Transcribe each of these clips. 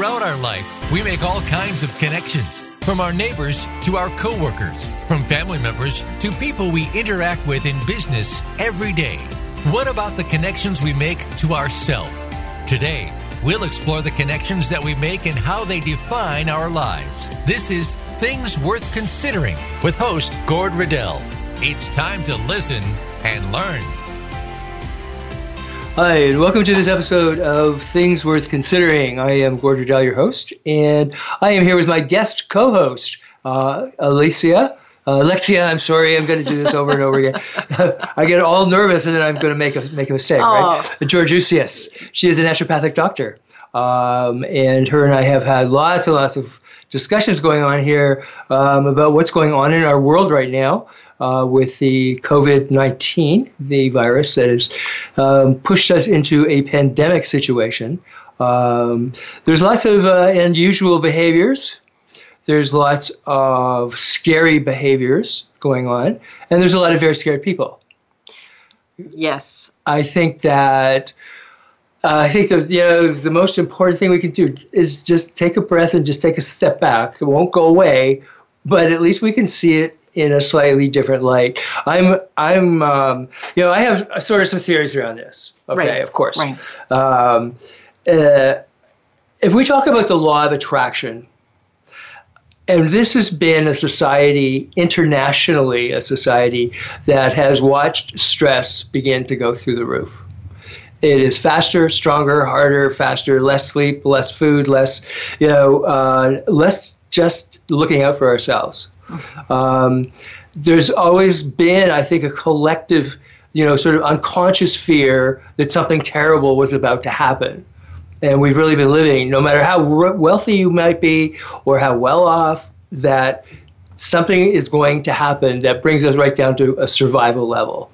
Throughout our life, we make all kinds of connections, from our neighbors to our coworkers, from family members to people we interact with in business every day. What about the connections we make to ourself? Today, we'll explore the connections that we make and how they define our lives. This is Things Worth Considering with host Gord Riddell. It's time to listen and learn. Hi, and welcome to this episode of Things Worth Considering. I am Gord Riddell, your host, and I am here with my guest co-host, uh, Alicia. Uh, Alexia, I'm sorry, I'm going to do this over and over again. I get all nervous, and then I'm going to make a make a mistake. Right? Georgousis. She is a naturopathic doctor, um, and her and I have had lots and lots of discussions going on here um, about what's going on in our world right now uh, with the COVID 19, the virus that has um, pushed us into a pandemic situation. Um, there's lots of uh, unusual behaviors. There's lots of scary behaviors going on, and there's a lot of very scared people. Yes. I think that uh, I think that you know the most important thing we can do is just take a breath and just take a step back. It won't go away, but at least we can see it in a slightly different light. I'm I'm um, you know I have sort of some theories around this. Okay, Right, of course. right. Um, uh, if we talk about the law of attraction, and this has been a society internationally, a society that has watched stress begin to go through the roof. It is faster, stronger, harder, faster, less sleep, less food, less, you know, uh, less just looking out for ourselves. Um, there's always been, I think, a collective, you know, sort of unconscious fear that something terrible was about to happen. And we've really been living, no matter how we- wealthy you might be or how well off, that something is going to happen that brings us right down to a survival level.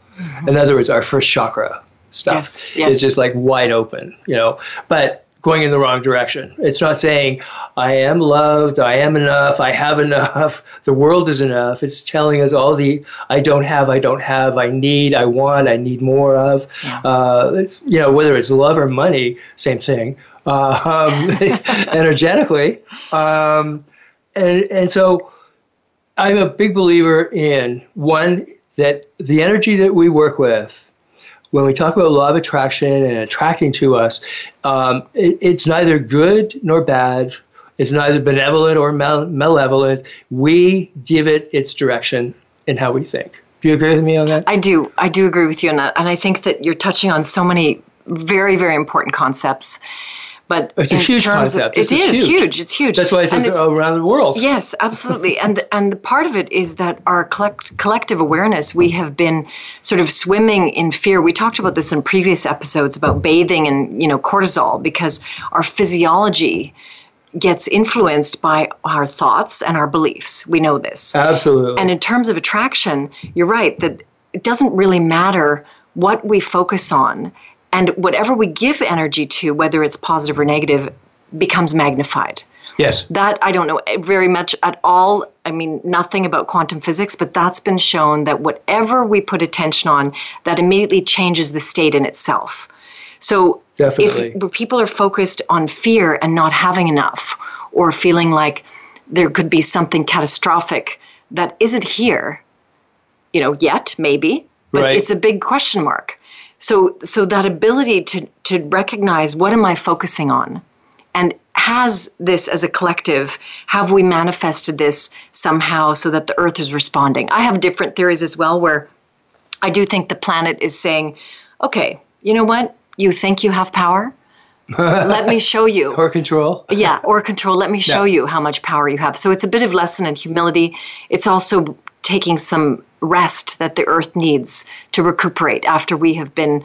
In other words, our first chakra stuff Yes, yes. is just like wide open, you know, but going in the wrong direction. It's not saying, I am loved, I am enough, I have enough, the world is enough. It's telling us all the I don't have, I don't have, I need, I want, I need more of. Yeah. Uh, it's, you know, whether it's love or money, same thing. Uh, um, energetically. Um, and, and so I'm a big believer in one, that the energy that we work with when we talk about law of attraction and attracting to us, um, it, it's neither good nor bad. It's neither benevolent or mal- malevolent. We give it its direction in how we think. Do you agree with me on that? I do. I do agree with you on that. And I think that you're touching on so many very, very important concepts. But It's a huge concept. Of, This it is is huge. huge. It's huge. That's why it's, And around the world. Yes, absolutely. and and the part of it is that our collect, collective awareness, we have been sort of swimming in fear. We talked about this in previous episodes about bathing and you know cortisol because our physiology gets influenced by our thoughts and our beliefs. We know this. Absolutely. And in terms of attraction, you're right that it doesn't really matter what we focus on and whatever we give energy to, whether it's positive or negative, becomes magnified. yes. That I don't know eh, very much at all. I mean, nothing about quantum physics, but that's been shown that whatever we put attention on, that immediately changes the state in itself. So Definitely. if people are focused on fear and not having enough, or feeling like there could be something catastrophic that isn't here, you know, yet maybe, but Right. it's a big question mark. So, so that ability to to recognize what am I focusing on, and has this as a collective, have we manifested this somehow so that the Earth is responding? I have different theories as well, where I do think the planet is saying, okay, you know what, you think you have power. Let me show you Or control. yeah or control let me show Yeah. you how much power you have so it's a bit of lesson in humility it's also taking some rest that the earth needs to recuperate after we have been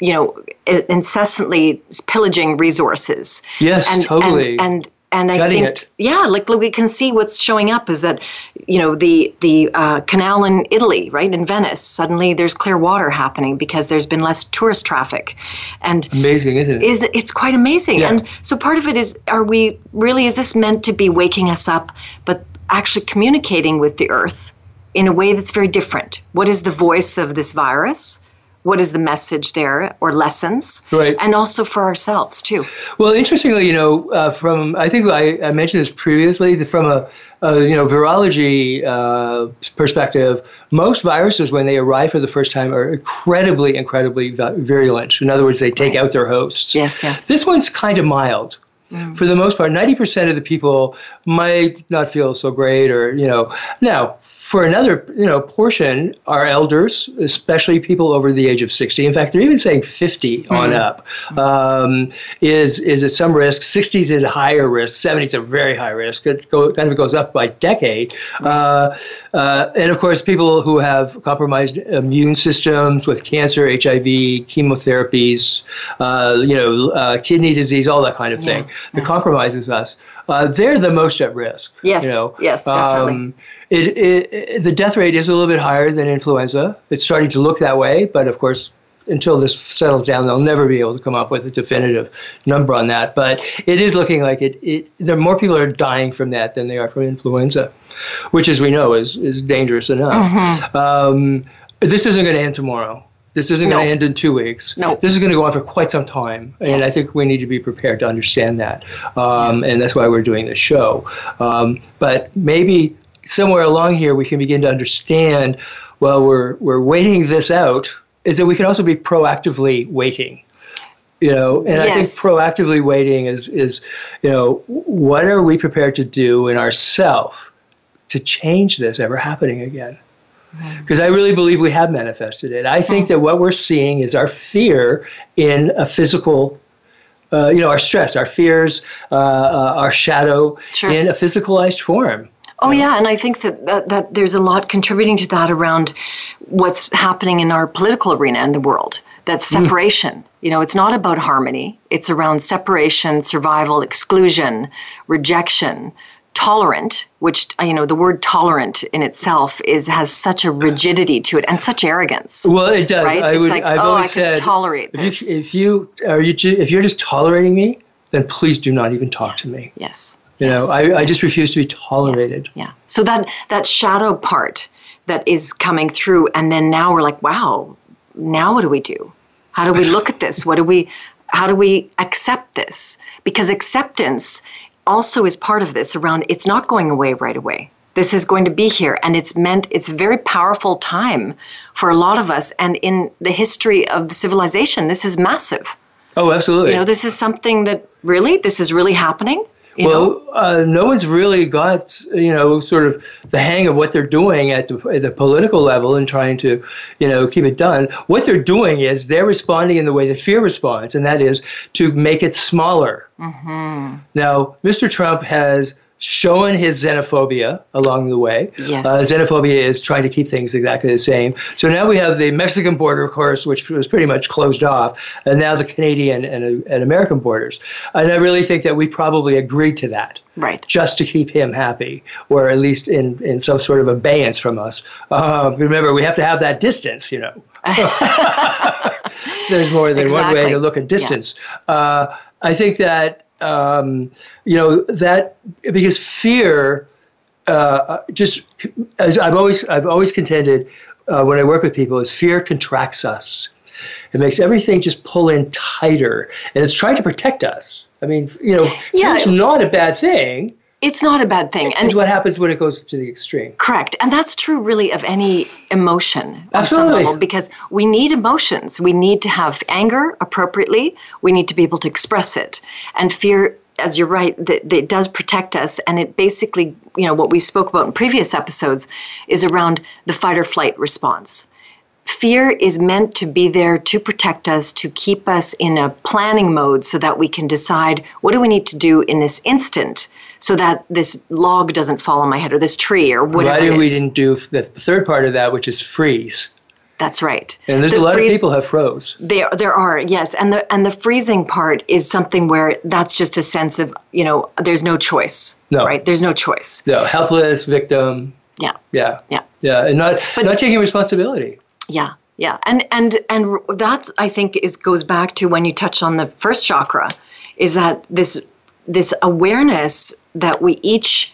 you know incessantly pillaging resources Yes, and totally. and and, and I think it. yeah like we can see what's showing up is that you know the the uh, canal in Italy right in Venice suddenly there's clear water happening because there's been less tourist traffic and Amazing, isn't it? is it's quite amazing. Yeah. And so part of it is are we really is this meant to be waking us up but actually communicating with the earth in a way that's very different? What is the voice of this virus? what is the message there or lessons Right. and also for ourselves too Well, interestingly, you know, uh, from I think I, I mentioned this previously. that From a, a you know virology uh, perspective, most viruses when they arrive for the first time are incredibly, incredibly vi- virulent. In other words, they take out their hosts. yes yes This one's kind of mild. For the most part, 90% of the people might not feel so great or, you know. Now, for another, you know, portion are elders, especially people over the age of 60. In fact, they're even saying 50 on up um, is is at some risk. 60s at higher risk. 70s at very high risk. It go, kind of goes up by decade. Uh, uh, and of course, people who have compromised immune systems with cancer, HIV, chemotherapies, uh, you know, uh, kidney disease, all that kind of thing that compromises us. Uh, they're the most at risk. Yes, You know? yes, definitely. Um, it, it, it, the death rate is a little bit higher than influenza. It's starting to look that way, but of course, until this settles down, they'll never be able to come up with a definitive number on that. But it is looking like it. it there more people are dying from that than they are from influenza, which, as we know, is is dangerous enough. Mm-hmm. Um, this isn't going to end tomorrow. This isn't going to end in two weeks. No. This is going to go on for quite some time, and I think we need to be prepared to understand that. Um, and that's why we're doing this show. Um, but maybe somewhere along here we can begin to understand. while we're we're waiting this out. Is that we can also be proactively waiting. You know, and I think proactively waiting is is you know what are we prepared to do in ourself to change this ever happening again? Because I really believe we have manifested it. I think that what we're seeing is our fear in a physical, uh, you know, our stress, our fears, uh, uh, our shadow Sure. in a physicalized form. Oh yeah, and I think that, that that there's a lot contributing to that around what's happening in our political arena in the world. That separation. You know, it's not about harmony. It's around separation, survival, exclusion, rejection, tolerant, which you know, the word tolerant in itself is has such a rigidity to it and such arrogance. Well, it does. Right? I It's would. like, I've oh, always I said, tolerate if this. you, if you are you if you're just tolerating me, then please do not even talk to me. Yes. You know, I, I just refuse to be tolerated. Yeah. So that that shadow part that is coming through, and then now we're like, wow, now what do we do? How do we look at this? What do we? How do we accept this? Because acceptance also is part of this. Around it's not going away right away. This is going to be here, and it's meant. It's a very powerful time for a lot of us, and in the history of civilization, this is massive. Oh, absolutely. You know, this is something that really, this is really happening. You well, uh, no one's really got you know sort of the hang of what they're doing at the, at the political level and trying to you know keep it done. What they're doing is they're responding in the way that fear responds, and that is to make it smaller. Mm-hmm. Now, Mr. Trump has shown his xenophobia along the way. Yes. Uh, xenophobia is trying to keep things exactly the same. So now we have the Mexican border, of course, which was pretty much closed off, and now the Canadian and, and American borders. And I really think that we probably agreed to that right. just to keep him happy, or at least in, in some sort of abeyance from us. Uh, remember, we have to have that distance, you know. There's more than one way to look at distance. Uh, I think that, um, you know, that because fear, uh, just as I've always, I've always contended uh, when I work with people, is fear contracts us. It makes everything just pull in tighter, and it's trying to protect us. I mean, you know, Yeah. it's not a bad thing. It's not a bad thing. And And what happens when it goes to the extreme? correct. And that's true really of any emotion Absolutely. level because we need emotions. We need to have anger appropriately. We need to be able to express it. And fear as you're right, that it does protect us, and it basically, you know, what we spoke about in previous episodes is around the fight or flight response. Fear is meant to be there to protect us, to keep us in a planning mode so that we can decide what do we need to do in this instant so that this log doesn't fall on my head or this tree or whatever. Provided it we didn't do the third part of that, which is freeze. That's right. And there's The a lot freeze- of people have froze. There, there are yes, and the and the freezing part is something where that's just a sense of you know there's no choice. No. right? There's no choice. No, helpless victim. Yeah, Yeah. yeah. Yeah, and not But- not taking responsibility. Yeah, yeah, and and and that I think is goes back to when you touched on the first chakra, is that this this awareness that we each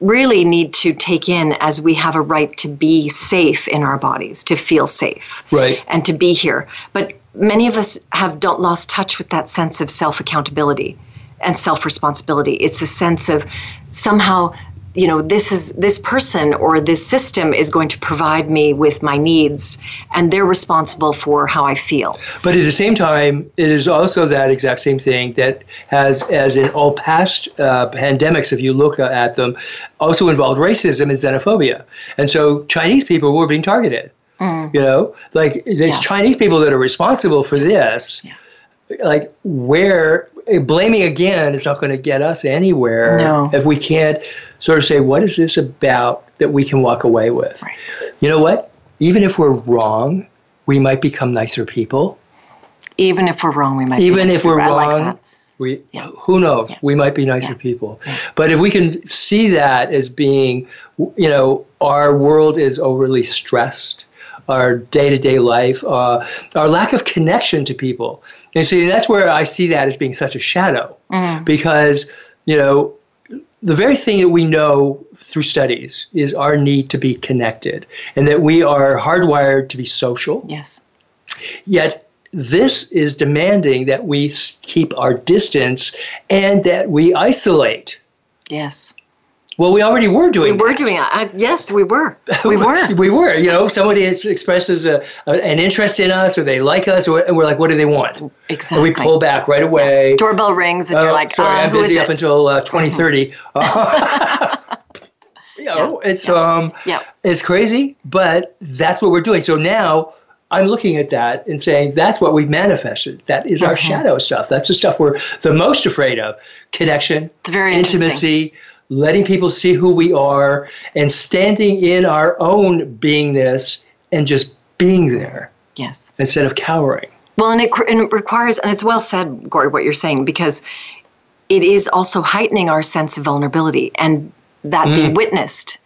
really need to take in as we have a right to be safe in our bodies, to feel safe, Right. and to be here. But many of us have don't lost touch with that sense of self accountability and self responsibility. It's a sense of somehow you know this is this person or this system is going to provide me with my needs and they're responsible for how i feel But at the same time, it is also that exact same thing that has, as in all past uh, pandemics, if you look at them, also involved racism and xenophobia. And so Chinese people were being targeted. You know, like there's Yeah. Chinese people that are responsible for this. Like, where blaming again is not going to get us anywhere No. if we can't sort of say, what is this about that we can walk away with? Right. You know what? Even if we're wrong, we might become nicer people even if we're wrong we might even if we're I like wrong we Yeah. who knows Yeah. we might be nicer Yeah. people but if we can see that as being you know our world is overly stressed our day-to-day life uh, our lack of connection to people and see that's where i see that as being such a shadow Mm. because you know the very thing that we know through studies is our need to be connected and that we are hardwired to be social yes Yet this is demanding that we keep our distance and that we isolate. yes Well, we already were doing. we were that. doing it yes we were we were we were. You know, somebody expresses a, a, an interest in us, or they like us, or, and we're like, "What do they want?" And exactly we pull back right away. doorbell rings and Oh, you're like sorry, uh, I'm busy up until uh, 2030. you know, it's um, yeah it's crazy, but that's what we're doing. So now I'm looking at that and saying that's what we've manifested. That is our Mm-hmm. shadow stuff. That's the stuff we're the most afraid of. Connection, It's very interesting. intimacy, letting people see who we are, and standing in our own beingness and just being there yes instead of cowering. Well, and it, and it requires, and it's well said, Gord, what you're saying, because it is also heightening our sense of vulnerability and that being mm. witnessed.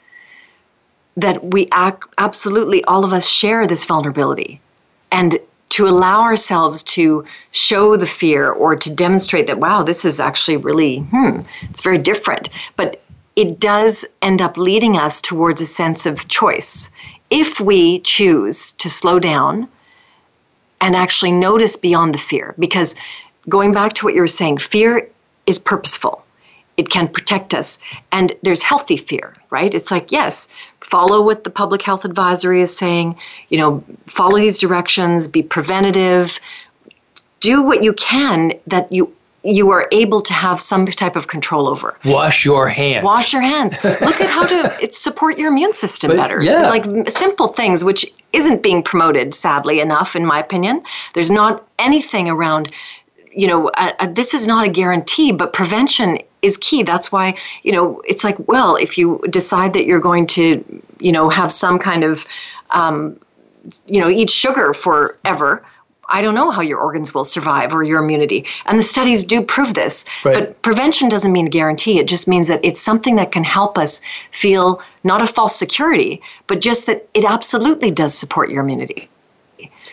That we ac absolutely, all of us share this vulnerability. And to allow ourselves to show the fear or to demonstrate that, wow, this is actually really, hmm, it's very different. But it does end up leading us towards a sense of choice. If we choose to slow down, and actually notice beyond the fear. Because going back to what you were saying, fear is purposeful. It can protect us. And there's healthy fear, right? It's like, yes, follow what the public health advisory is saying, you know, follow these directions, be preventative, do what you can that you you are able to have some type of control over. Wash your hands. Wash your hands. Look at how to it support your immune system But, better. yeah. Like simple things, which isn't being promoted, sadly enough, in my opinion. There's not anything around, you know, uh, uh, this is not a guarantee, but prevention is key. That's why, you know, it's like, well, if you decide that you're going to, you know, have some kind of, um, you know, eat sugar forever. I don't know how your organs will survive or your immunity. And the studies do prove this. Right. But prevention doesn't mean guarantee. It just means that it's something that can help us feel not a false security, but just that it absolutely does support your immunity.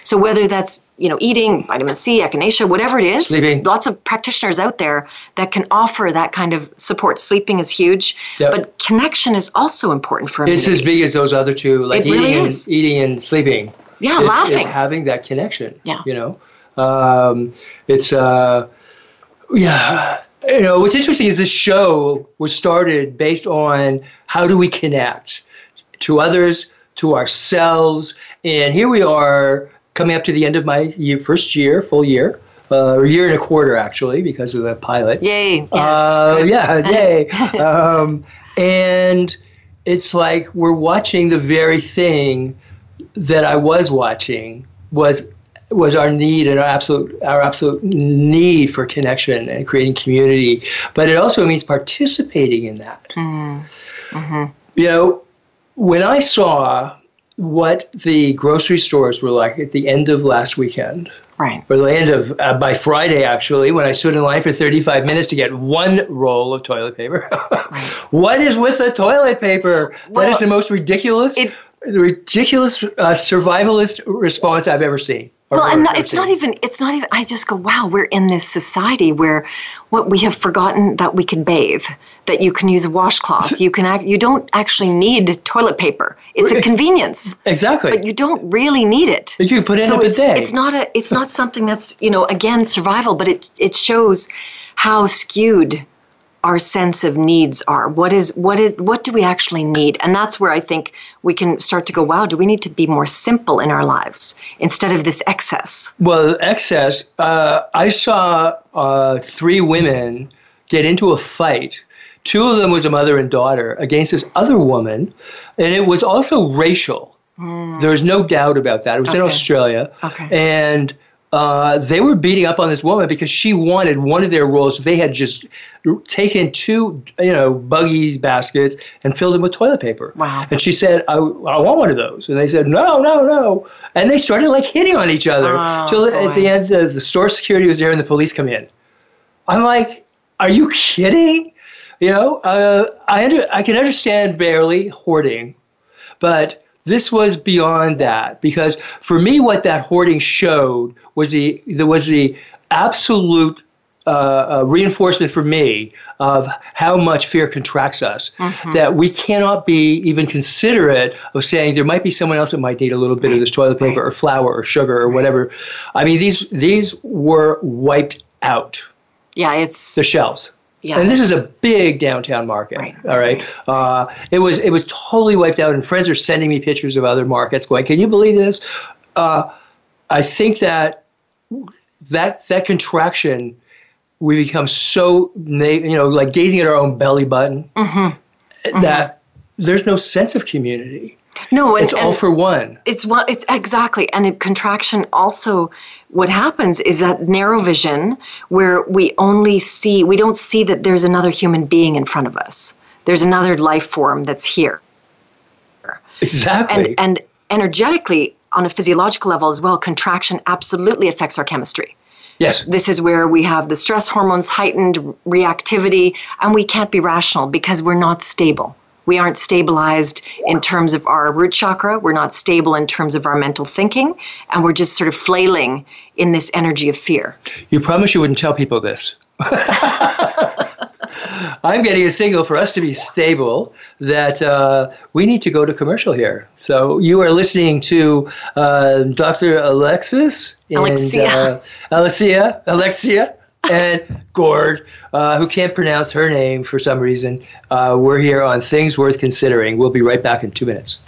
So whether that's you know eating vitamin C, echinacea, whatever it is, Sleeping. lots of practitioners out there that can offer that kind of support. Sleeping is huge, Yep. but connection is also important for It's as big as those other two, like It really eating is. and eating and sleeping. Yeah, It's- laughing. It's having that connection. Yeah. You know, um, it's uh, yeah. You know, what's interesting is this show was started based on how do we connect to others, to ourselves, and here we are coming up to the end of my year, first year, full year, uh, a year and a quarter actually, because of the pilot. Yay! Yes. Uh, yeah, yay. um, and it's like we're watching the very thing that I was watching was was our need and our absolute our absolute need for connection and creating community. But it also means participating in that. You know, when I saw what the grocery stores were like at the end of last weekend, Right. or the end of uh, by Friday actually, when I stood in line for 35 minutes to get one roll of toilet paper. what is with the toilet paper? that Well, is the most ridiculous, it- ridiculous uh, survivalist response I've ever seen. Well, and not, it's not even. It's not even. I just go, wow, we're in this society where what we have forgotten that we can bathe, that you can use a washcloth, you can. Act, you don't actually need toilet paper. It's a convenience. Exactly. But you don't really need it. You put in so a it's, bidet. it's not a. It's not something that's you know again survival, but it it shows how skewed our sense of needs are what is what is what do we actually need and that's where i think we can start to go wow do we need to be more simple in our lives instead of this excess Well, excess. Uh, I saw uh, three women get into a fight. Two of them was a mother and daughter against this other woman, and it was also racial. There was no doubt about that. It was in Hmm. Australia, Okay. and uh, they were beating up on this woman because she wanted one of their rolls. They had just taken two, you know, buggy baskets and filled them with toilet paper. Wow. And she said, I, I want one of those. And they said, no, no, no. And they started like hitting on each other Oh, till at the end the, the store security was there and the police come in. I'm like, are you kidding? You know, uh, I under, I can understand barely hoarding, but this was beyond that because for me, what that hoarding showed was the there was the absolute uh, uh, reinforcement for me of how much fear contracts us. That we cannot be even considerate of saying there might be someone else that might need a little bit of this toilet paper or flour or sugar or whatever. I mean, these these were wiped out yeah it's the shelves. Yeah And this is a big downtown market. Right. All right. Uh, it was it was totally wiped out, and friends are sending me pictures of other markets. Going, can you believe this? Uh, I think that that that contraction, we become so you know like gazing at our own belly button Mm-hmm. that there's no sense of community. No and, It's all for one. it's what it's exactly and in contraction also what happens is that narrow vision where we only see we don't see that there's another human being in front of us there's another life form that's here Exactly. and and energetically on a physiological level as well contraction absolutely affects our chemistry yes. this is where we have the stress hormones heightened reactivity and we can't be rational because we're not stable we aren't stabilized in terms of our root chakra we're not stable in terms of our mental thinking and we're just sort of flailing in this energy of fear You promise you wouldn't tell people this. I'm getting a signal for us to be stable that uh, we need to go to commercial here. So you are listening to uh, Dr. Alexis and Alexia. Uh, Alexia, Alexia, and Gord, uh, who can't pronounce her name for some reason. Uh, we're here on Things Worth Considering. We'll be right back in two minutes.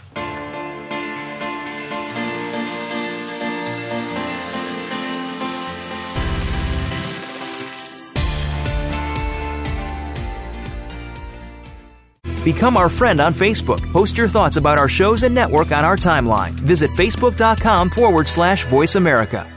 Become our friend on Facebook. Post your thoughts about our shows and network on our timeline. Visit facebook.com forward slash voice America.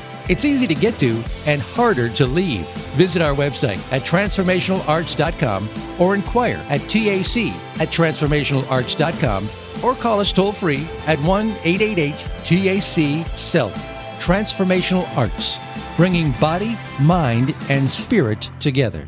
It's easy to get to and harder to leave. Visit our website at transformationalarts.com or inquire at TAC at transformationalarts.com or call us toll free at 1 888 TAC SELF. Transformational Arts, bringing body, mind, and spirit together.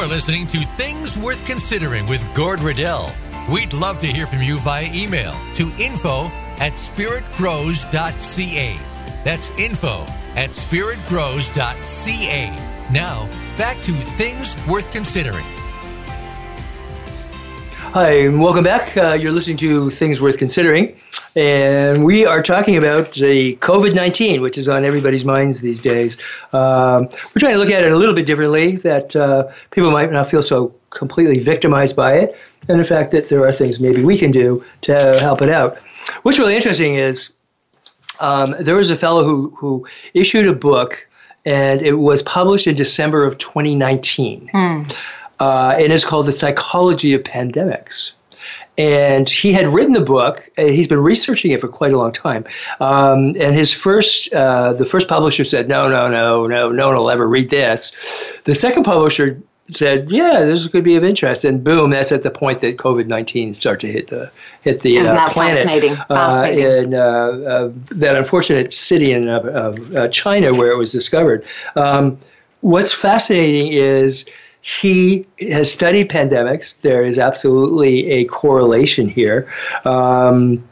Are listening to Things Worth Considering with Gord Riddell. We'd love to hear from you via email to info at spiritgrows.ca. That's info at spiritgrows.ca. Now, back to things worth considering. Hi, and welcome back. Uh, you're listening to Things Worth Considering, and we are talking about the COVID 19, which is on everybody's minds these days. Um, we're trying to look at it a little bit differently, that uh, people might not feel so completely victimized by it, and the fact that there are things maybe we can do to help it out. What's really interesting is um, there was a fellow who, who issued a book, and it was published in December of 2019. Hmm uh, and it's called The Psychology of Pandemics. And he had written the book. He's been researching it for quite a long time. Um, and his first, uh, the first publisher said, no, no, no, no, no one will ever read this. The second publisher said, "Yeah, this could be of interest," and boom, that's at the point that COVID nineteen started to hit the hit the Isn't uh, that planet. Fascinating. fascinating. Uh, in uh, uh, that unfortunate city in uh, China where it was discovered. Um, what's fascinating is he has studied pandemics. There is absolutely a correlation here. Um,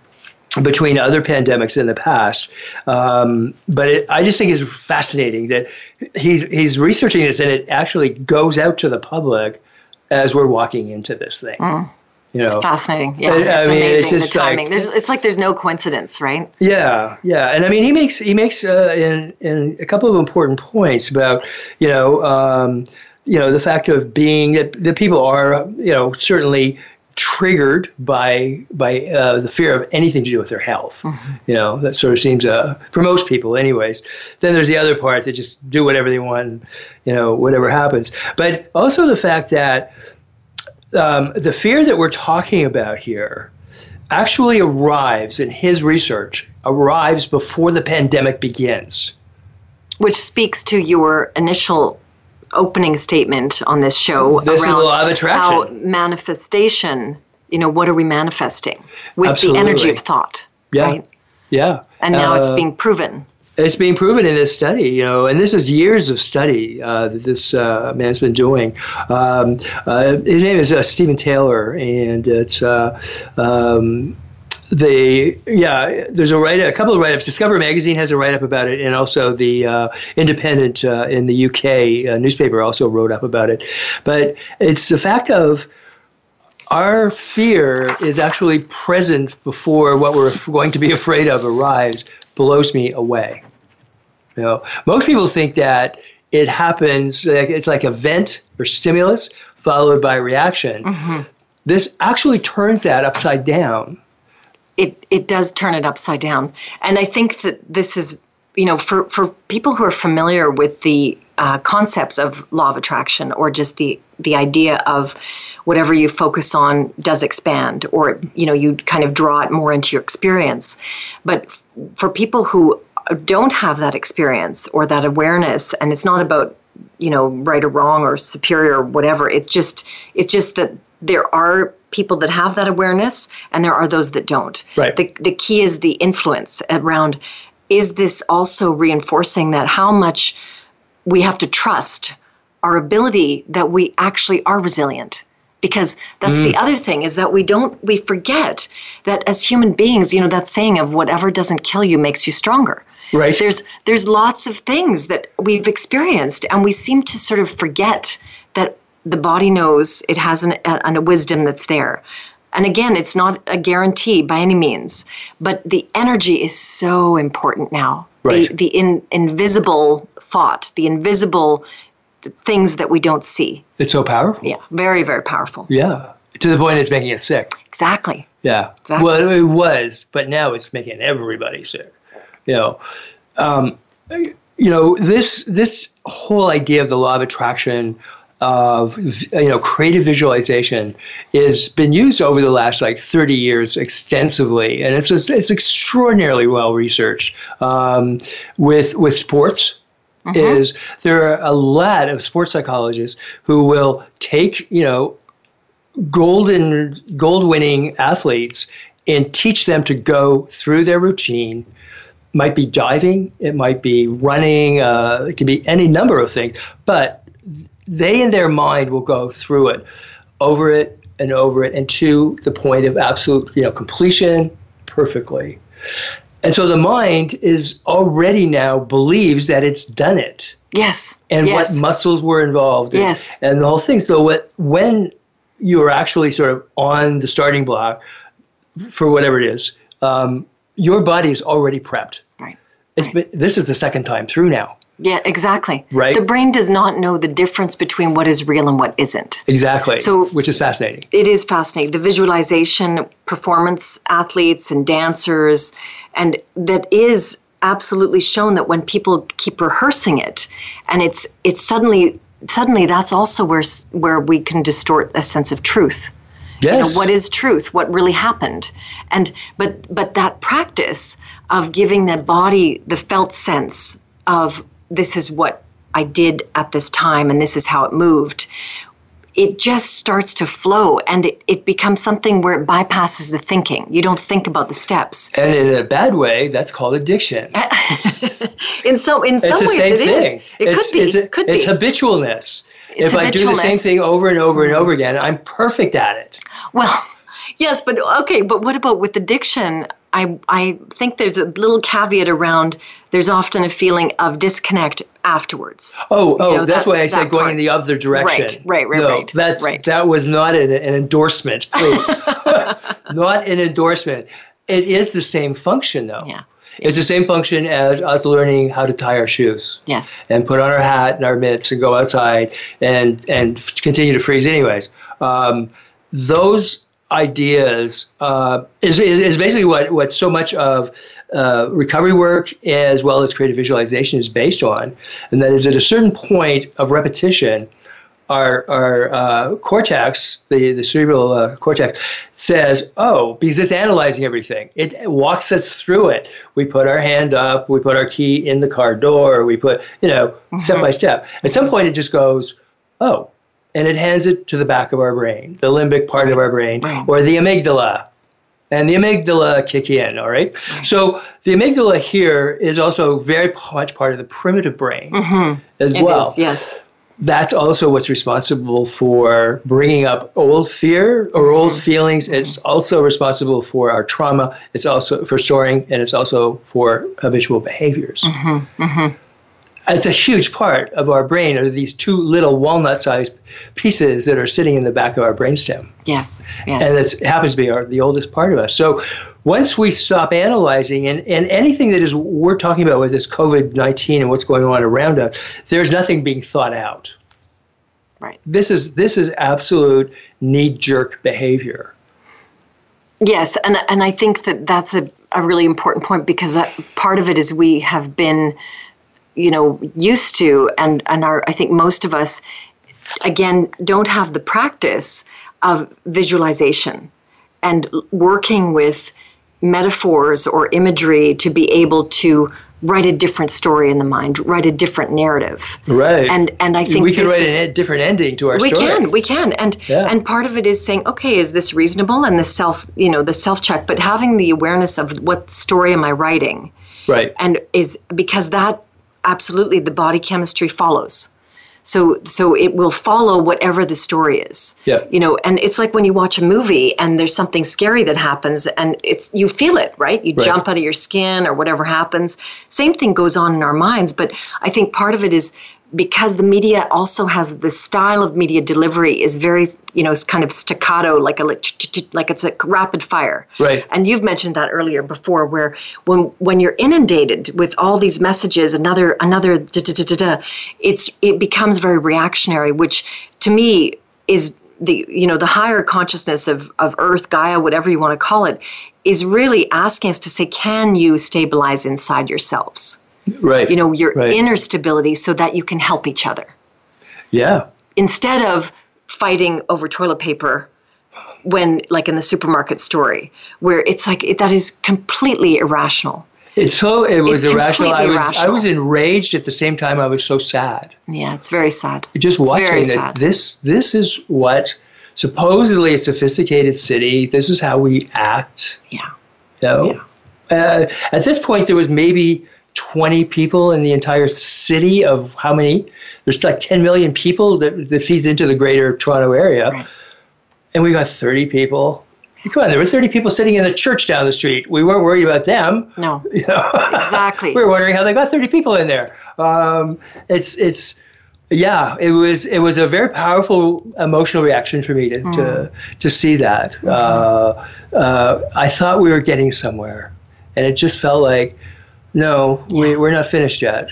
between other pandemics in the past. Um, but it, I just think it's fascinating that he's he's researching this and it actually goes out to the public as we're walking into this thing. Mm. You know, it's fascinating. Yeah, it's I mean, amazing. It's the timing. Like, there's, it's like there's no coincidence, right? Yeah, yeah, and I mean, he makes he makes uh, in in a couple of important points about you know. Um, you know, the fact of being that, that people are, you know, certainly triggered by by uh, the fear of anything to do with their health. Mm-hmm. You know, that sort of seems uh, for most people, anyways. Then there's the other part that just do whatever they want, you know, whatever happens. But also the fact that um, the fear that we're talking about here actually arrives in his research arrives before the pandemic begins, which speaks to your initial opening statement on this show this around is a of attraction. how manifestation, you know, what are we manifesting with Absolutely. the energy of thought? Yeah. Right? Yeah. And now uh, it's being proven. It's being proven in this study, you know, and this is years of study uh, that this uh, man's been doing. Um, uh, his name is uh, Steven Taylor, and it's uh, um, the yeah there's a write a couple of write-ups. Discover magazine has a write-up about it and also the uh, independent uh, in the uk uh, newspaper also wrote up about it. But it's the fact of our fear is actually present before what we're going to be afraid of arrives blows me away. You know most people think that it happens it's like a vent or stimulus followed by reaction. Mm-hmm. this actually turns that upside down it it does turn it upside down. And I think that this is, you know, for for people who are familiar with the uh, concepts of law of attraction or just the the idea of whatever you focus on does expand or you know you kind of draw it more into your experience but f- for people who don't have that experience or that awareness and it's not about you know right or wrong or superior or whatever it's just it's just that there are people that have that awareness and there are those that don't. Right. The, the key is the influence around is this also reinforcing that how much we have to trust our ability that we actually are resilient because that's mm. the other thing is that we don't we forget that as human beings you know that saying of whatever doesn't kill you makes you stronger right there's there's lots of things that we've experienced and we seem to sort of forget the body knows it has an, a, a wisdom that's there. And again, it's not a guarantee by any means, but the energy is so important now. Right. The, the in, invisible thought, the invisible things that we don't see. It's so powerful. Yeah, very, very powerful. Yeah, to the point it's making us sick. Exactly. Yeah. Exactly. Well, it was, but now it's making everybody sick. You know, um, you know this this whole idea of the law of attraction of you know creative visualization has been used over the last like 30 years extensively. And it's it's extraordinarily well researched. Um, with with sports mm-hmm. is there are a lot of sports psychologists who will take you know golden gold winning athletes and teach them to go through their routine. Might be diving it might be running uh, it can be any number of things but they in their mind will go through it over it and over it and to the point of absolute you know completion perfectly. And so the mind is already now believes that it's done it. Yes. And yes. what muscles were involved in, Yes. and the whole thing so what, when you're actually sort of on the starting block for whatever it is um, your body is already prepped. Right. It's been, this is the second time through now yeah exactly. Right. the brain does not know the difference between what is real and what isn't. Exactly. So- which is fascinating. it is fascinating. The visualization performance athletes and dancers and that is absolutely shown that when people keep rehearsing it and it's it's suddenly suddenly that's also where where we can distort a sense of truth. You know, yes. what is truth? What really happened? And but but that practice of giving the body the felt sense of this is what i did at this time and this is how it moved it just starts to flow and it, it becomes something where it bypasses the thinking. You don't think about the steps. And in a bad way that's called addiction. In some in some it's the ways same it is. thing. it it's, could be. it's, a- could it's be habitualness. It's if I do the same thing over and over and over again, I'm perfect at it. Well, yes, but okay, but what about with addiction? I I think there's a little caveat around there's often a feeling of disconnect afterwards. Oh, oh, know, that's that- why I said that going in the other direction. Right, right, right, no, right, That's, right. That was not an, an endorsement, please. not an endorsement. It is the same function, though. Yeah. It's the same function as us learning how to tie our shoes. Yes. and put on our hat and our mitts and go outside and and continue to freeze anyways. Um, those ideas uh, is, is is basically what what so much of uh, recovery work as well as creative visualization is based on, and that is at a certain point of repetition. Our, our uh, cortex, the, the cerebral uh, cortex, says, oh, because it's analyzing everything. It walks us through it. We put our hand up, we put our key in the car door, we put, you know, step by step. At some point, it just goes, oh, and it hands it to the back of our brain, the limbic part of our brain, or the amygdala. And the amygdala kick in, all right? So the amygdala here is also very much part of the primitive brain mm-hmm. as Mm-hmm. It well is, yes. that's also what's responsible for bringing up old fear or mm-hmm. old feelings. Mm-hmm. It's also responsible for our trauma. It's also for storing, and it's also for habitual behaviors. It's a huge part of our brain. Are these two little walnut-sized pieces that are sitting in the back of our brainstem, Yes. Yes. and it happens to be our, the oldest part of us. So. Once we stop analyzing, and, and anything that is we're talking about with this COVID 19 and what's going on around us, there's nothing being thought out right. this is this is absolute knee jerk behavior. Yes, and and I think that that's a, a really important point because uh, part of it is we have been, you know, used to, and and our I think most of us, again, don't have the practice of visualization and working with metaphors or imagery to be able to write a different story in the mind, write a different narrative. Right. And and I think we can write is- a different ending to our we story. We can we can and Yeah. and part of it is saying okay is this reasonable and the self you know the self check but having the awareness of what story am i writing Right. and is because that absolutely the body chemistry follows so so it will follow whatever the story is Yeah. you know and it's like when you watch a movie and there's something scary that happens and it's you feel it right you Right. jump out of your skin or whatever happens same thing goes on in our minds but i think part of it is because the media also has the style of media delivery is very you know it's kind of staccato like a like it's a rapid fire Right. and you've mentioned that earlier before where when when you're inundated with all these messages another another da, da, da, da, da, it's it becomes very reactionary which to me is the you know the higher consciousness of of earth gaia whatever you want to call it is really asking us to say can you stabilize inside yourselves Right. you know your Right. inner stability so that you can help each other Yeah. instead of fighting over toilet paper when like in the supermarket story where it's like it, that is completely irrational It's so it was It's irrational. I was I was enraged at the same time I was so sad. yeah it's very sad Just It's watching that sad. this this is what supposedly a sophisticated city, this is how we act. yeah You know? Uh, at this point, there was maybe 20 people in the entire city of how many? There's like 10 million people that, that feeds into the greater Toronto area. Right. and we got 30 people. Come on, there were 30 people sitting in the church down the street. We weren't worried about them. No, you know? exactly. we were wondering how they got 30 people in there. Um, it's it's yeah, it was it was a very powerful emotional reaction for me to mm. to, to see that. Mm-hmm. Uh, uh, I thought we were getting somewhere, and it just felt like, no, we, we're not finished yet.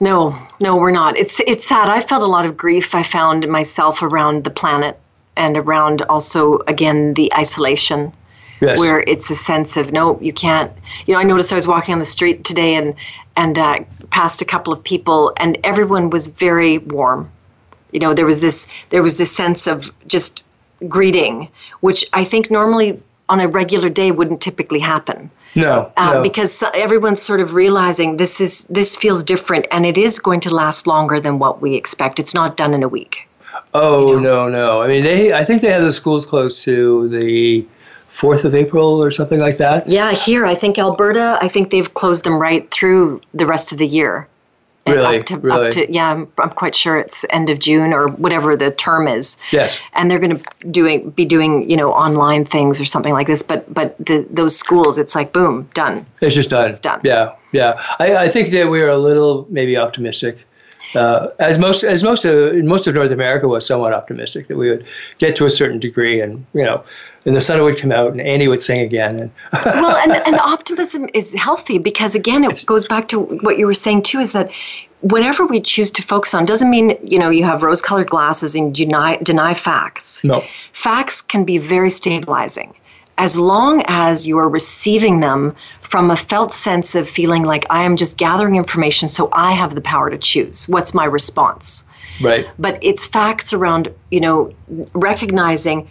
No, no, we're not. It's it's sad. I felt a lot of grief. I found myself around the planet and around also again the isolation. Yes. Where it's a sense of no, you can't. You know, I noticed I was walking on the street today and and uh, passed a couple of people, and everyone was very warm. You know, there was this there was this sense of just greeting, which I think normally on a regular day wouldn't typically happen. No, uh, no. because everyone's sort of realizing this is this feels different, and it is going to last longer than what we expect. It's not done in a week. Oh you know? no, no. I mean, they. I think they have the schools closed to the 4th of April or something like that? Yeah, here, I think Alberta, I think they've closed them right through the rest of the year. Really? Up to, really? Up to, yeah, I'm, I'm quite sure it's end of June or whatever the term is. Yes. And they're going to doing be doing you know online things or something like this. But but the, those schools, it's like boom, done. It's just done. It's done. Yeah, yeah. I, I think that we are a little maybe optimistic. Uh, as most as most of most of North America was somewhat optimistic that we would get to a certain degree, and you know, and the sun would come out and Andy would sing again. And well, and, and optimism is healthy because again, it goes back to what you were saying too, is that whatever we choose to focus on doesn't mean you know you have rose-colored glasses and deny deny facts. No, facts can be very stabilizing as long as you are receiving them from a felt sense of feeling like I am just gathering information so I have the power to choose. What's my response? Right. But it's facts around, you know, recognizing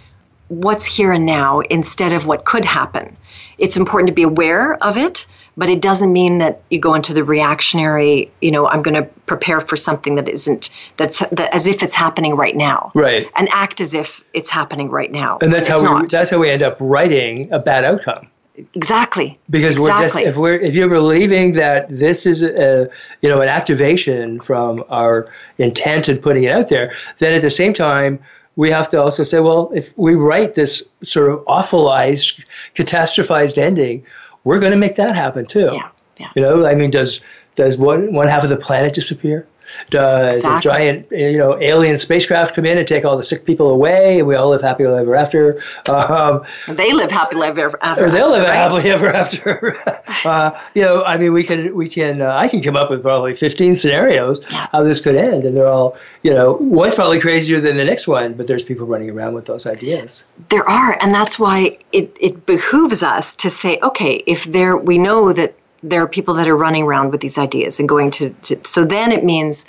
what's here and now instead of what could happen. It's important to be aware of it, but it doesn't mean that you go into the reactionary, you know, I'm going to prepare for something that isn't that's that, as if it's happening right now. Right. And act as if it's happening right now. And that's how we, that's how we end up writing a bad outcome. Exactly. Because exactly. we're just if we're if you're believing that this is a you know an activation from our intent and putting it out there, then at the same time we have to also say, well, if we write this sort of awfulized, catastrophized ending, we're going to make that happen too. Yeah, yeah. You know, I mean, does does one one half of the planet disappear? Does exactly. a giant, you know, alien spacecraft come in and take all the sick people away, and we all live happily ever after? Um, they live happily ever after. Or they'll live right? happily ever after. uh, you know, I mean, we can, we can, uh, I can come up with probably 15 scenarios yeah. how this could end, and they're all, you know, one's probably crazier than the next one, but there's people running around with those ideas. There are, and that's why it, it behooves us to say, okay, if there, we know that there are people that are running around with these ideas and going to, to so then it means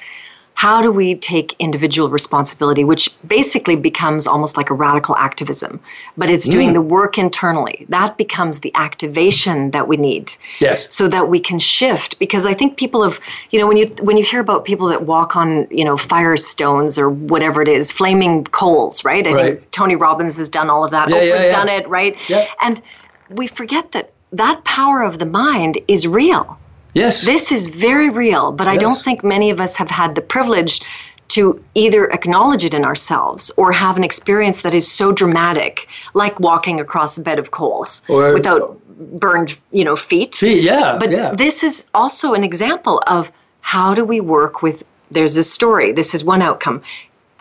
how do we take individual responsibility which basically becomes almost like a radical activism but it's doing mm. the work internally that becomes the activation that we need yes so that we can shift because i think people have you know when you when you hear about people that walk on you know firestones or whatever it is flaming coals right i right. think tony robbins has done all of that yeah, oprah's yeah, yeah. done it right yeah. and we forget that that power of the mind is real. Yes. This is very real, but yes. I don't think many of us have had the privilege to either acknowledge it in ourselves or have an experience that is so dramatic, like walking across a bed of coals or, without burned, you know, feet. feet yeah. But yeah. this is also an example of how do we work with there's this story, this is one outcome.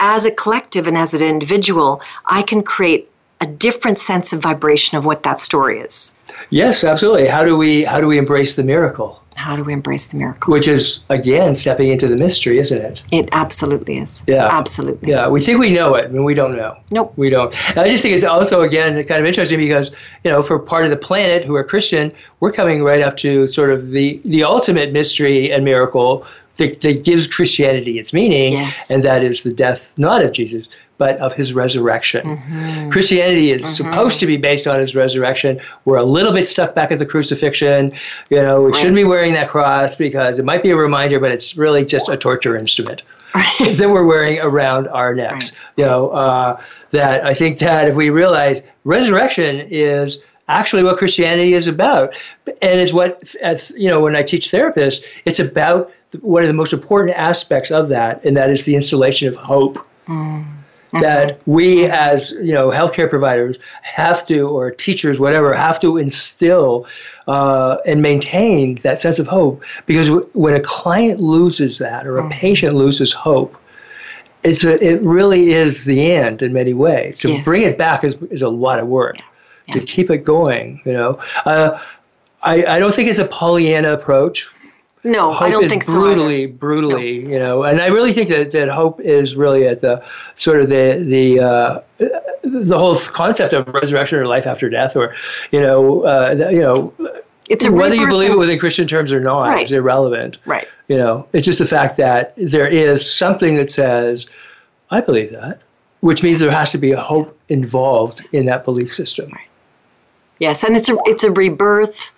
As a collective and as an individual, I can create a different sense of vibration of what that story is. Yes, absolutely. How do we how do we embrace the miracle? How do we embrace the miracle? Which is again stepping into the mystery, isn't it? It absolutely is. Yeah, absolutely. Yeah, we think we know it, and we don't know. Nope, we don't. And I just think it's also again kind of interesting because you know for part of the planet who are Christian, we're coming right up to sort of the the ultimate mystery and miracle that, that gives Christianity its meaning, yes. and that is the death not of Jesus, but of his resurrection. Mm-hmm. Christianity is mm-hmm. supposed to be based on his resurrection. We're a little bit stuck back at the crucifixion. You know, we right. shouldn't be wearing that cross because it might be a reminder, but it's really just a torture instrument right. that we're wearing around our necks. Right. You know, uh, that I think that if we realize resurrection is actually what Christianity is about, and is what you know when I teach therapists, it's about one of the most important aspects of that, and that is the installation of hope. Mm. That we as you know healthcare providers have to or teachers whatever have to instill uh, and maintain that sense of hope because w- when a client loses that or a mm-hmm. patient loses hope it's a, it really is the end in many ways to yes. bring it back is, is a lot of work yeah. Yeah. to keep it going you know uh, I, I don't think it's a Pollyanna approach no, hope I don't think so. Brutally, either. brutally, no. you know, and I really think that, that hope is really at the sort of the the uh, the whole concept of resurrection or life after death, or you know, uh, you know, it's whether you believe it within Christian terms or not right. is irrelevant. Right. You know, it's just the fact that there is something that says, I believe that, which means there has to be a hope involved in that belief system. Right. Yes, and it's a it's a rebirth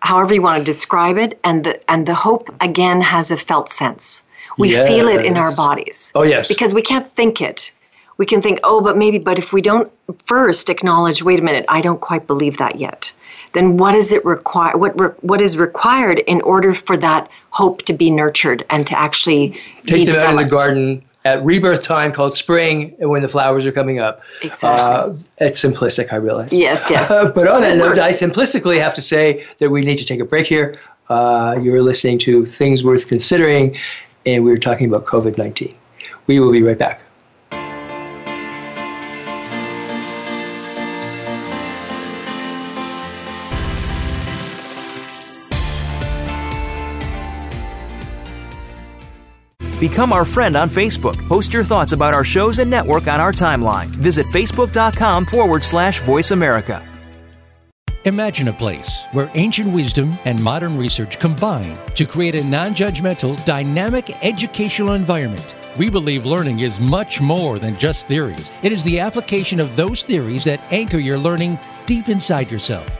however you want to describe it and the and the hope again has a felt sense we yes. feel it in our bodies oh yes because we can't think it we can think oh but maybe but if we don't first acknowledge wait a minute i don't quite believe that yet then what is it require what re- what is required in order for that hope to be nurtured and to actually take them developed? out of the garden at rebirth time called spring and when the flowers are coming up. Exactly. Uh, it's simplistic, I realize. Yes, yes. but on that note, I simplistically have to say that we need to take a break here. Uh, you're listening to Things Worth Considering, and we're talking about COVID 19. We will be right back. Become our friend on Facebook. Post your thoughts about our shows and network on our timeline. Visit facebook.com forward slash voice America. Imagine a place where ancient wisdom and modern research combine to create a non judgmental, dynamic educational environment. We believe learning is much more than just theories. It is the application of those theories that anchor your learning deep inside yourself.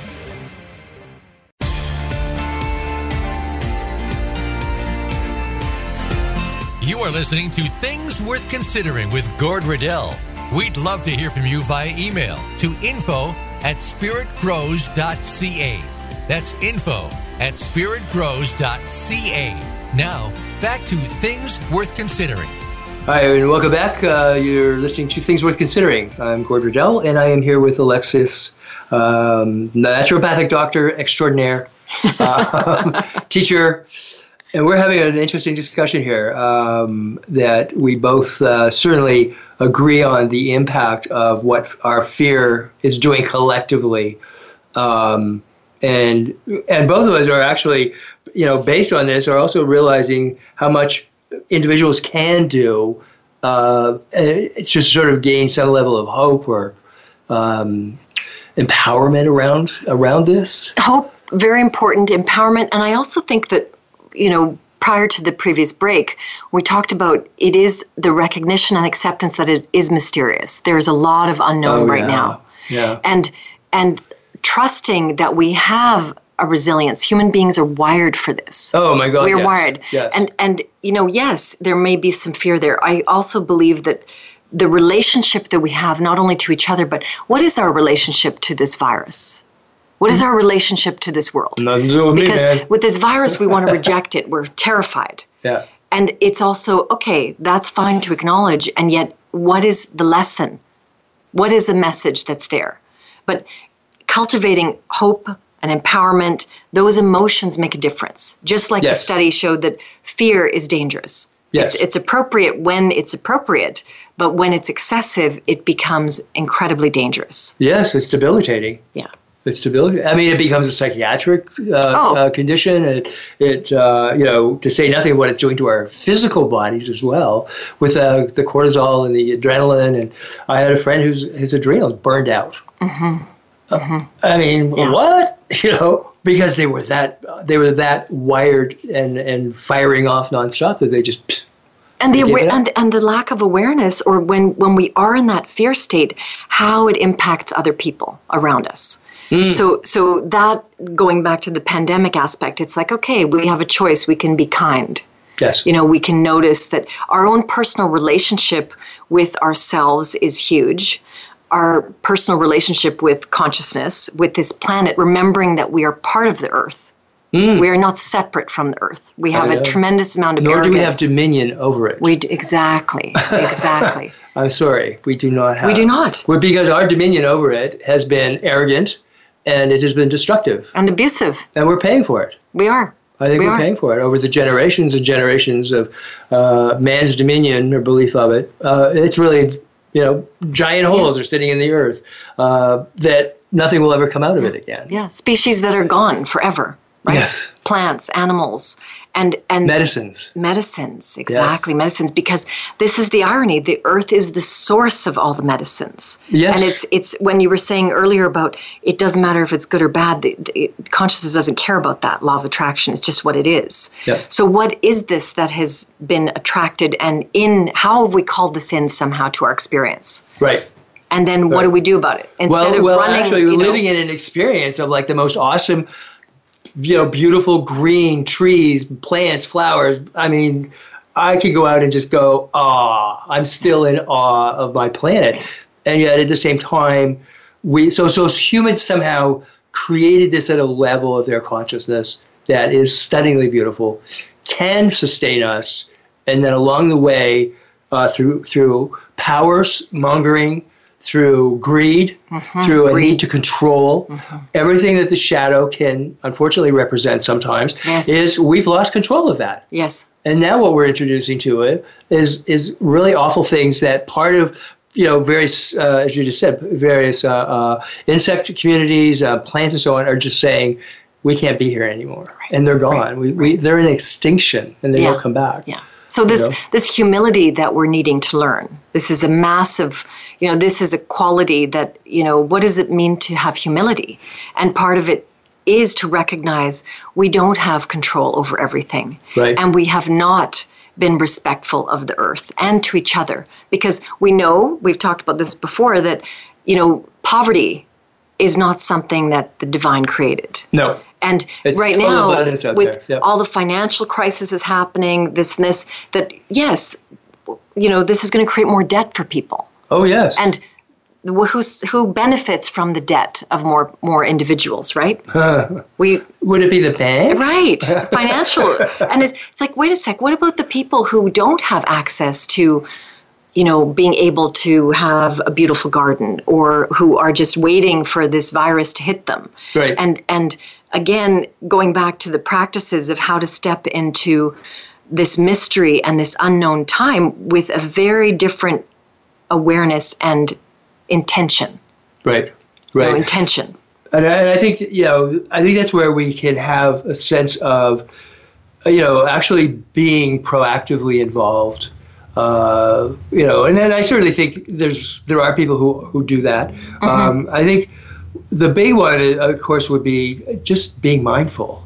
You are listening to Things Worth Considering with Gord Riddell. We'd love to hear from you via email to info at spiritgrows.ca. That's info at spiritgrows.ca. Now, back to Things Worth Considering. Hi, and welcome back. Uh, you're listening to Things Worth Considering. I'm Gord Riddell, and I am here with Alexis, um, naturopathic doctor extraordinaire, uh, teacher, and we're having an interesting discussion here um, that we both uh, certainly agree on the impact of what our fear is doing collectively. Um, and and both of us are actually, you know, based on this, are also realizing how much individuals can do uh, to sort of gain some level of hope or um, empowerment around around this. Hope, very important empowerment, and I also think that you know, prior to the previous break, we talked about it is the recognition and acceptance that it is mysterious. There's a lot of unknown oh, right yeah. now. Yeah. And and trusting that we have a resilience. Human beings are wired for this. Oh my God. We're yes. wired. Yes. And and you know, yes, there may be some fear there. I also believe that the relationship that we have not only to each other, but what is our relationship to this virus? What is our relationship to this world? Nothing to do with because me, man. with this virus, we want to reject it. We're terrified. Yeah. And it's also, okay, that's fine to acknowledge. And yet, what is the lesson? What is the message that's there? But cultivating hope and empowerment, those emotions make a difference. Just like yes. the study showed that fear is dangerous. Yes. It's, it's appropriate when it's appropriate, but when it's excessive, it becomes incredibly dangerous. Yes, it's debilitating. Yeah. It's debilitating. I mean, it becomes a psychiatric uh, oh. uh, condition. It, it uh, you know, to say nothing of what it's doing to our physical bodies as well, with uh, the cortisol and the adrenaline. And I had a friend whose his adrenals burned out. Mm-hmm. Mm-hmm. I mean, yeah. what? You know, because they were that they were that wired and and firing off nonstop that they just. And the aware- and, and the lack of awareness, or when when we are in that fear state, how it impacts other people around us. Mm. So so that going back to the pandemic aspect, it's like okay, we have a choice. We can be kind. Yes. You know, we can notice that our own personal relationship with ourselves is huge our personal relationship with consciousness, with this planet, remembering that we are part of the earth. Mm. We are not separate from the earth. We have a tremendous amount of. Nor arrogance. do we have dominion over it. We do, exactly, exactly. I'm sorry, we do not have. We do not. Well, because our dominion over it has been arrogant, and it has been destructive and abusive, and we're paying for it. We are. I think we are paying for it over the generations and generations of uh, man's dominion or belief of it. Uh, it's really you know, giant holes yeah. are sitting in the earth uh, that nothing will ever come out of it again. Yeah, species that are gone forever. Right? Yes. Plants, animals, and and medicines. Medicines exactly yes. medicines because this is the irony the earth is the source of all the medicines. Yes. and it's it's when you were saying earlier about it doesn't matter if it's good or bad the, the consciousness doesn't care about that law of attraction it's just what it is. Yep. so what is this that has been attracted and in how have we called this in somehow to our experience? Right. And then what do we do about it? Instead well, of well, running actually we're living know, in an experience of like the most awesome you know, beautiful green trees, plants, flowers. I mean, I can go out and just go, ah, I'm still in awe of my planet. And yet at the same time, we so so humans somehow created this at a level of their consciousness that is stunningly beautiful, can sustain us, and then along the way, uh, through through power mongering, through greed, mm-hmm. through a greed. need to control. Mm-hmm. Everything that the shadow can unfortunately represent sometimes yes. is we've lost control of that. Yes. And now what we're introducing to it is is really awful things that part of you know various uh, as you just said various uh, uh, insect communities, uh, plants and so on are just saying we can't be here anymore right. and they're gone. Right. We, we they're in extinction and they yeah. won't come back. Yeah. So this you know? this humility that we're needing to learn. This is a massive, you know, this is a quality that, you know, what does it mean to have humility? And part of it is to recognize we don't have control over everything. Right. And we have not been respectful of the earth and to each other because we know, we've talked about this before that, you know, poverty is not something that the divine created. No. And it's right now, with yep. all the financial crisis is happening, this and this, that yes, you know, this is going to create more debt for people. Oh yes. And who's who benefits from the debt of more more individuals, right? we would it be the bank? Right, financial, and it, it's like, wait a sec. What about the people who don't have access to? you know, being able to have a beautiful garden or who are just waiting for this virus to hit them. Right. And and again, going back to the practices of how to step into this mystery and this unknown time with a very different awareness and intention. Right, right. You know, intention. And I, and I think you know, I think that's where we can have a sense of, you know, actually being proactively involved. Uh, you know, and then I certainly think there's there are people who who do that. Mm-hmm. Um, I think the big one, of course, would be just being mindful,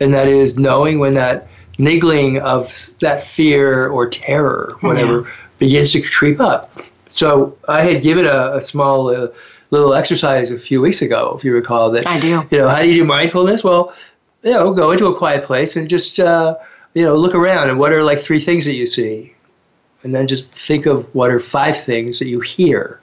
and that is knowing when that niggling of that fear or terror, whatever, begins to creep up. So I had given a, a small uh, little exercise a few weeks ago, if you recall that. I do. You know, how do you do mindfulness? Well, you know, go into a quiet place and just uh, you know look around and what are like three things that you see, and then just think of what are five things that you hear.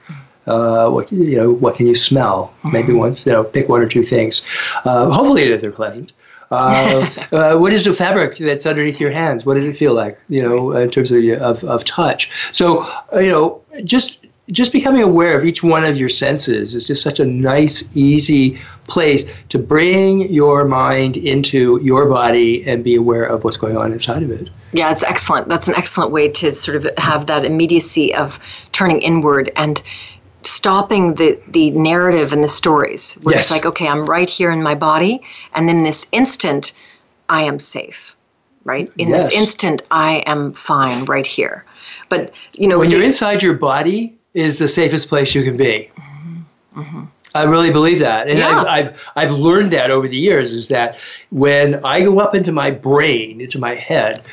Uh, what you know, what can you smell? Mm-hmm. Maybe one, you know, pick one or two things. Uh, hopefully, that they're pleasant. Uh, uh, what is the fabric that's underneath your hands? What does it feel like? You know, in terms of of, of touch. So uh, you know, just just becoming aware of each one of your senses is just such a nice, easy place to bring your mind into your body and be aware of what's going on inside of it. Yeah, it's excellent. That's an excellent way to sort of have that immediacy of turning inward and stopping the the narrative and the stories where yes. it's like okay i'm right here in my body and in this instant i am safe right in yes. this instant i am fine right here but you know when the, you're inside your body is the safest place you can be mm-hmm. Mm-hmm. i really believe that and yeah. I've, I've i've learned that over the years is that when i go up into my brain into my head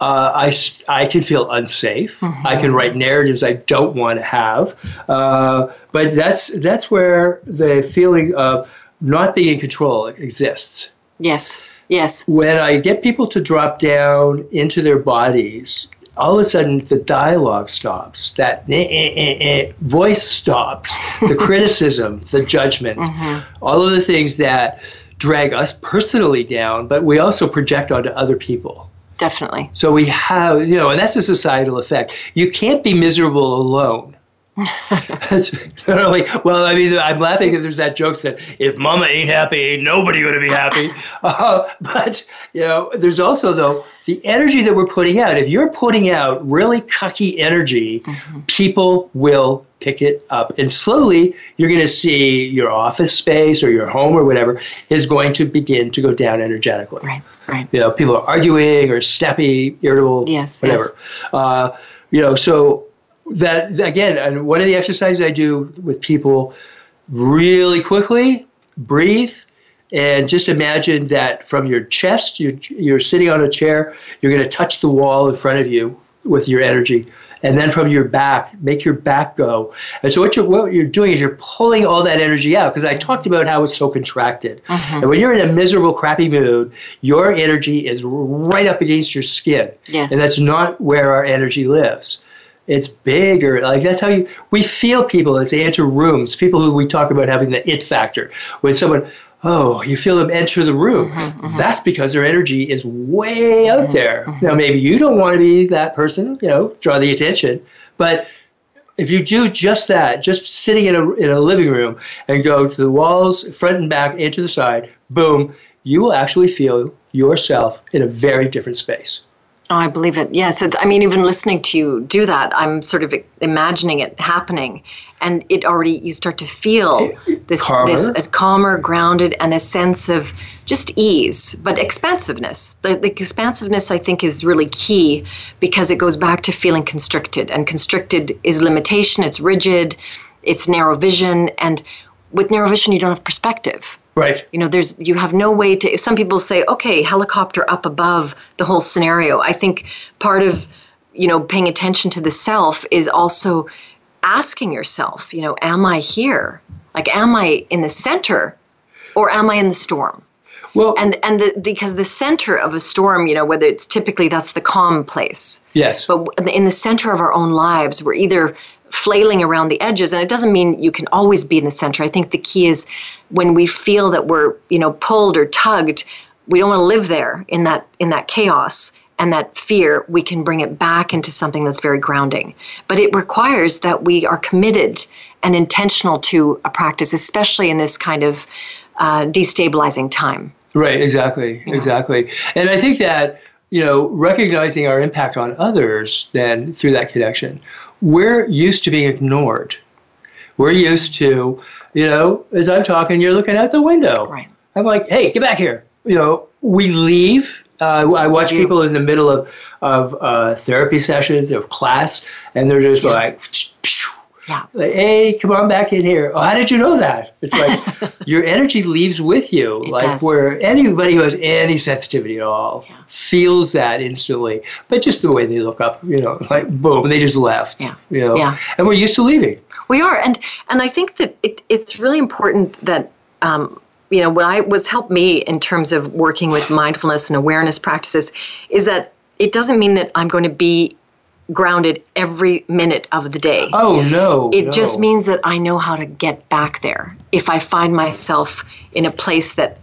uh, I, I can feel unsafe. Mm-hmm. I can write narratives I don't want to have. Uh, but that's, that's where the feeling of not being in control exists. Yes, yes. When I get people to drop down into their bodies, all of a sudden the dialogue stops, that eh, eh, eh, voice stops, the criticism, the judgment, mm-hmm. all of the things that drag us personally down, but we also project onto other people. Definitely. So we have, you know, and that's a societal effect. You can't be miserable alone. literally, well, I mean, I'm laughing because there's that joke that if mama ain't happy, ain't nobody going to be happy. Uh, but, you know, there's also, though, the energy that we're putting out. If you're putting out really cucky energy, mm-hmm. people will pick it up. And slowly, you're going to see your office space or your home or whatever is going to begin to go down energetically. Right, right. You know, people are arguing or snappy, irritable, yes, whatever. Yes. Uh, you know, so that again, and one of the exercises I do with people really quickly, breathe, and just imagine that from your chest, you're, you're sitting on a chair, you're going to touch the wall in front of you with your energy. And then from your back, make your back go. And so what you're, what you're doing is you're pulling all that energy out because I talked about how it's so contracted. Uh-huh. And when you're in a miserable, crappy mood, your energy is right up against your skin. Yes. And that's not where our energy lives it's bigger. Like that's how you we feel people as they enter rooms. People who we talk about having the it factor. When someone, oh, you feel them enter the room. Mm-hmm, mm-hmm. That's because their energy is way out mm-hmm, there. Mm-hmm. Now maybe you don't want to be that person, you know, draw the attention. But if you do just that, just sitting in a in a living room and go to the walls, front and back, into the side, boom, you will actually feel yourself in a very different space. I believe it. Yes. It's, I mean, even listening to you do that, I'm sort of imagining it happening. And it already, you start to feel this, calmer. this a calmer, grounded, and a sense of just ease, but expansiveness. The, the expansiveness, I think, is really key because it goes back to feeling constricted. And constricted is limitation, it's rigid, it's narrow vision. And with narrow vision, you don't have perspective. Right. You know, there's you have no way to. Some people say, okay, helicopter up above the whole scenario. I think part of you know paying attention to the self is also asking yourself, you know, am I here? Like, am I in the center, or am I in the storm? Well, and and the, because the center of a storm, you know, whether it's typically that's the calm place. Yes. But in the center of our own lives, we're either flailing around the edges and it doesn't mean you can always be in the center i think the key is when we feel that we're you know pulled or tugged we don't want to live there in that in that chaos and that fear. We can bring it back into something that's very grounding. But it requires that we are committed and intentional to a practice especially in this kind of uh, destabilizing time. Right exactly exactly. And i think that you know recognizing our impact on others then through that connection. We're used to being ignored. We're used to, you know, as I'm talking, you're looking out the window. Right. I'm like, hey, get back here. You know, we leave. Uh, I watch people in the middle of of uh, therapy sessions of class, and they're just yeah. like, yeah. Like, hey, come on back in here. Oh, how did you know that? It's like your energy leaves with you. It like does. where anybody who has any sensitivity at all Yeah. feels that instantly. But just the way they look up, you know, like boom, they just left. Yeah. You know. Yeah. And we're used to leaving. We are, and and I think that it, it's really important that um, you know what I what's helped me in terms of working with mindfulness and awareness practices is that it doesn't mean that I'm going to be grounded every minute of the day. Oh no. It no. just means that I know how to get back there if I find myself in a place that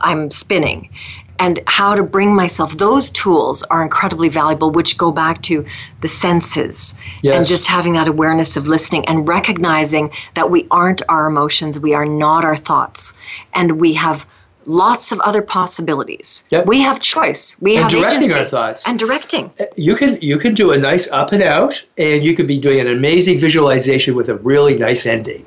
I'm spinning. And how to bring myself. Those tools are incredibly valuable, which go back to the senses Yes. and just having that awareness of listening and recognizing that we aren't our emotions, we are not our thoughts, and we have lots of other possibilities. Yep. We have choice. We And have directing agency. our thoughts. And directing. Uh, you can you can do a nice up and out, and you could be doing an amazing visualization with a really nice ending.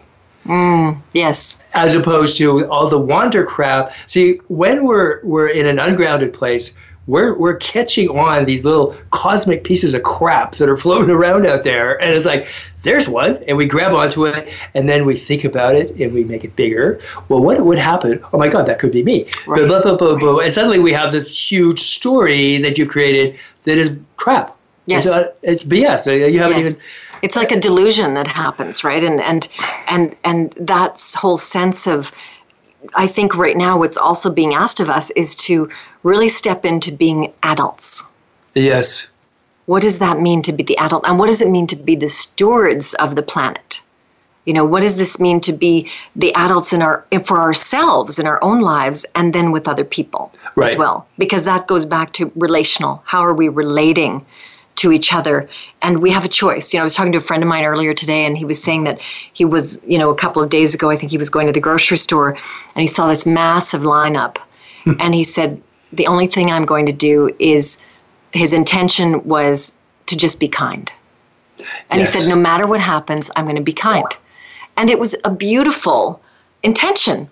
Mm, yes. as opposed to all the wander crap. See, when we're we're in an ungrounded place, we're we're catching on these little cosmic pieces of crap that are floating around out there, and it's like there's one, and we grab onto it, and then we think about it and we make it bigger. Well, what would happen? Oh my God, that could be me. Right. Blah, blah, blah, blah. And suddenly we have this huge story that you've created that is crap. Yes. It's, it's BS. You haven't Yes. even. It's like a delusion that happens, right? And and and and that whole sense of I think right now what's also being asked of us is to really step into being adults. Yes. What does that mean to be the adult? And what does it mean to be the stewards of the planet? You know, what does this mean to be the adults in our for ourselves in our own lives and then with other people as well? Because that goes back to relational. How are we relating to each other? And we have a choice. You know, I was talking to a friend of mine earlier today and he was saying that he was, you know, a couple of days ago, I think he was going to the grocery store and he saw this massive lineup. Hmm. and he said, The only thing I'm going to do is his intention was to just be kind. And Yes. he said, no matter what happens, I'm going to be kind. And it was a beautiful intention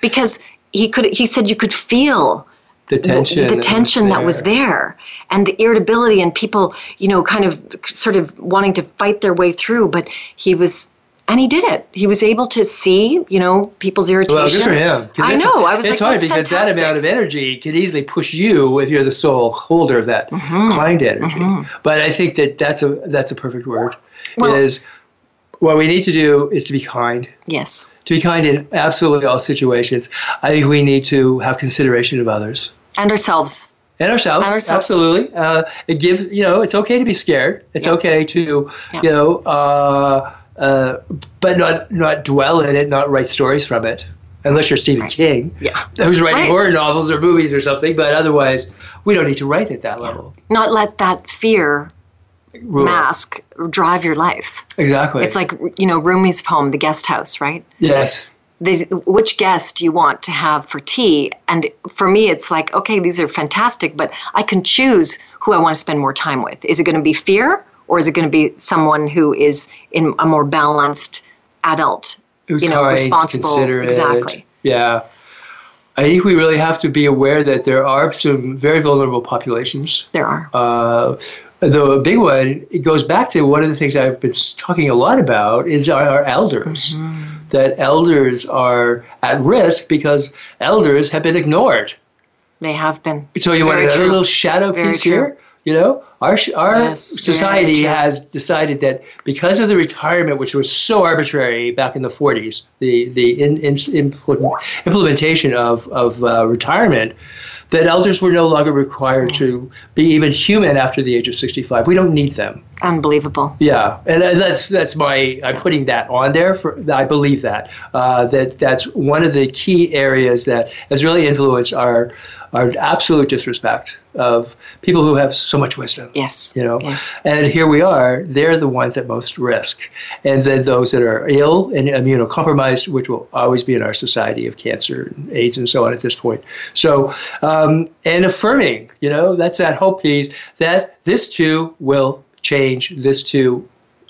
because he could, he said you could feel The tension. the, that was tension that was there and the irritability and people, you know, kind of sort of wanting to fight their way through. But he was, and he did it. He was able to see, you know, people's irritation. Well, good for him. I know. I was it's like, hard that's because fantastic. that amount of energy can easily push you if you're the sole holder of that Mm-hmm. kind energy. But I think that that's a that's a perfect word. Well- is what we need to do is to be kind. Yes. To be kind in absolutely all situations. I think we need to have consideration of others And ourselves. and ourselves. And ourselves. Absolutely. Uh, it give you know it's okay to be scared. It's Yeah. okay to Yeah. you know, uh, uh, but not not dwell in it, not write stories from it. Unless you're Stephen King, Yeah. who's writing Right. horror novels or movies or something. But otherwise, we don't need to write at that level. Not let that fear Rule. mask drive your life. Exactly. It's like, you know, Rumi's poem, The Guest House, right? yes. These, which guest do you want to have for tea? And for me, it's like, okay, these are fantastic, but I can choose who I want to spend more time with. Is it going to be fear, or is it going to be someone who is in a more balanced adult, Who's you know, kind, responsible? considerate. Exactly. Yeah. I think we really have to be aware that there are some very vulnerable populations There are. Uh, the big one, it goes back to one of the things I've been talking a lot about is our, our elders. Mm-hmm. That elders are at risk because elders have been ignored. they have been. So you want Very another true. little shadow Very piece true. here? You know, our our Yes, society has decided that because of the retirement, which was so arbitrary back in the 40s, the the in, in, implement, implementation of of uh, retirement, that elders were no longer required to be even human after the age of 65. We don't need them. Unbelievable. Yeah, and that's that's my I'm putting that on there for I believe that uh, that that's one of the key areas that has really influenced our our absolute disrespect of people who have so much wisdom. Yes. You know, Yes. and here we are. They're the ones at most risk, and then those that are ill and immunocompromised, which will always be in our society of cancer, and AIDS, and so on at this point. So, um, and affirming, you know, that's that hope piece that this too will change. This too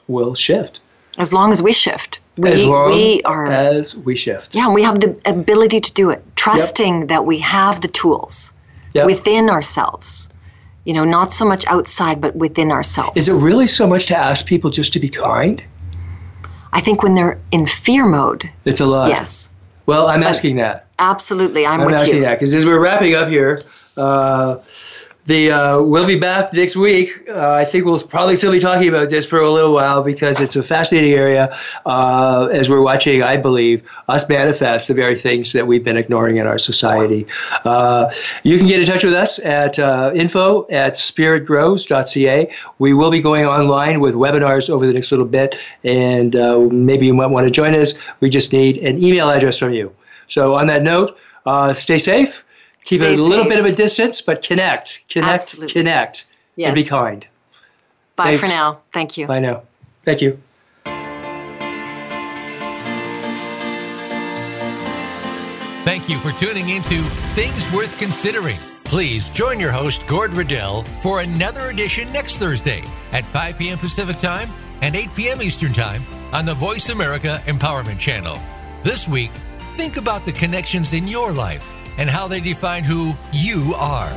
will shift As long as we shift, we, as long we are. as we shift. yeah, we have the ability to do it, trusting that we have the tools Yep. within ourselves. You know, not so much outside, but within ourselves. Is it really so much to ask people just to be kind? I think when they're in fear mode, It's a lot. yes, Well, I'm asking that. absolutely. I'm, I'm with asking you. that because as we're wrapping up here, uh, the uh, we'll be back next week. Uh, I think we'll probably still be talking about this for a little while because it's a fascinating area. Uh, as we're watching, I believe us manifest the very things that we've been ignoring in our society. Uh, you can get in touch with us at uh, info at spiritgrows.ca. We will be going online with webinars over the next little bit, and uh, maybe you might want to join us. We just need an email address from you. So on that note, stay safe Keep Stay a little safe. bit of a distance, but connect, connect, Absolutely. connect, and be kind. Bye Thanks. for now. Thank you. Bye now. Thank you. Thank you for tuning into Things Worth Considering. Please join your host, Gord Riddell, for another edition next Thursday at 5 p.m. Pacific Time and 8 p.m. Eastern Time on the Voice America Empowerment Channel. This week, think about the connections in your life and how they define who you are.